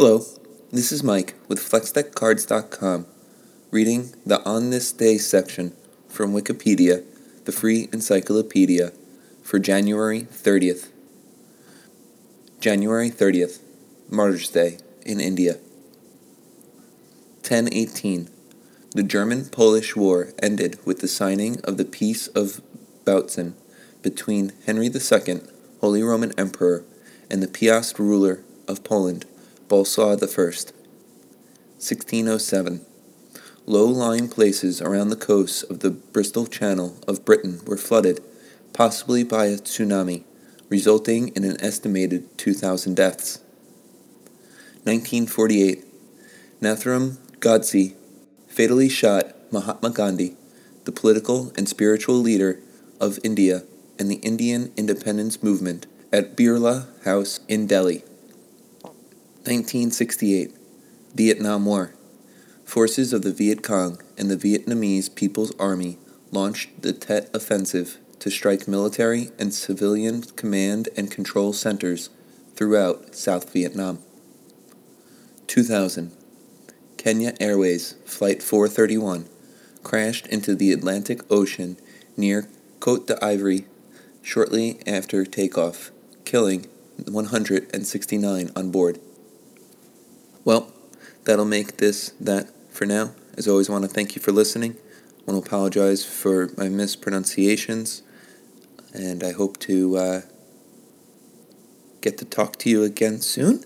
Hello, this is Mike with FlexDeckCards.com, reading the On This Day section from Wikipedia, the free encyclopedia, for January 30th. January 30th, Martyrs' Day in India. 1018. The German Polish War ended with the signing of the Peace of Bautzen between Henry II, Holy Roman Emperor, and the Piast ruler of Poland, Bolesław I. 1607. Low-lying places around the coasts of the Bristol Channel of Britain were flooded, possibly by a tsunami, resulting in an estimated 2,000 deaths. 1948. Nathuram Godse fatally shot Mahatma Gandhi, the political and spiritual leader of India and the Indian independence movement, at Birla House in Delhi. 1968 Vietnam War. Forces of the Viet Cong and the Vietnamese People's Army launched the Tet Offensive to strike military and civilian command and control centers throughout South Vietnam. 2000 Kenya Airways Flight 431 crashed into the Atlantic Ocean near Cote d'Ivoire shortly after takeoff, killing 169 on board. Well, that'll make this that for now. As always, I want to thank you for listening. I want to apologize for my mispronunciations, and I hope to uh, get to talk to you again soon.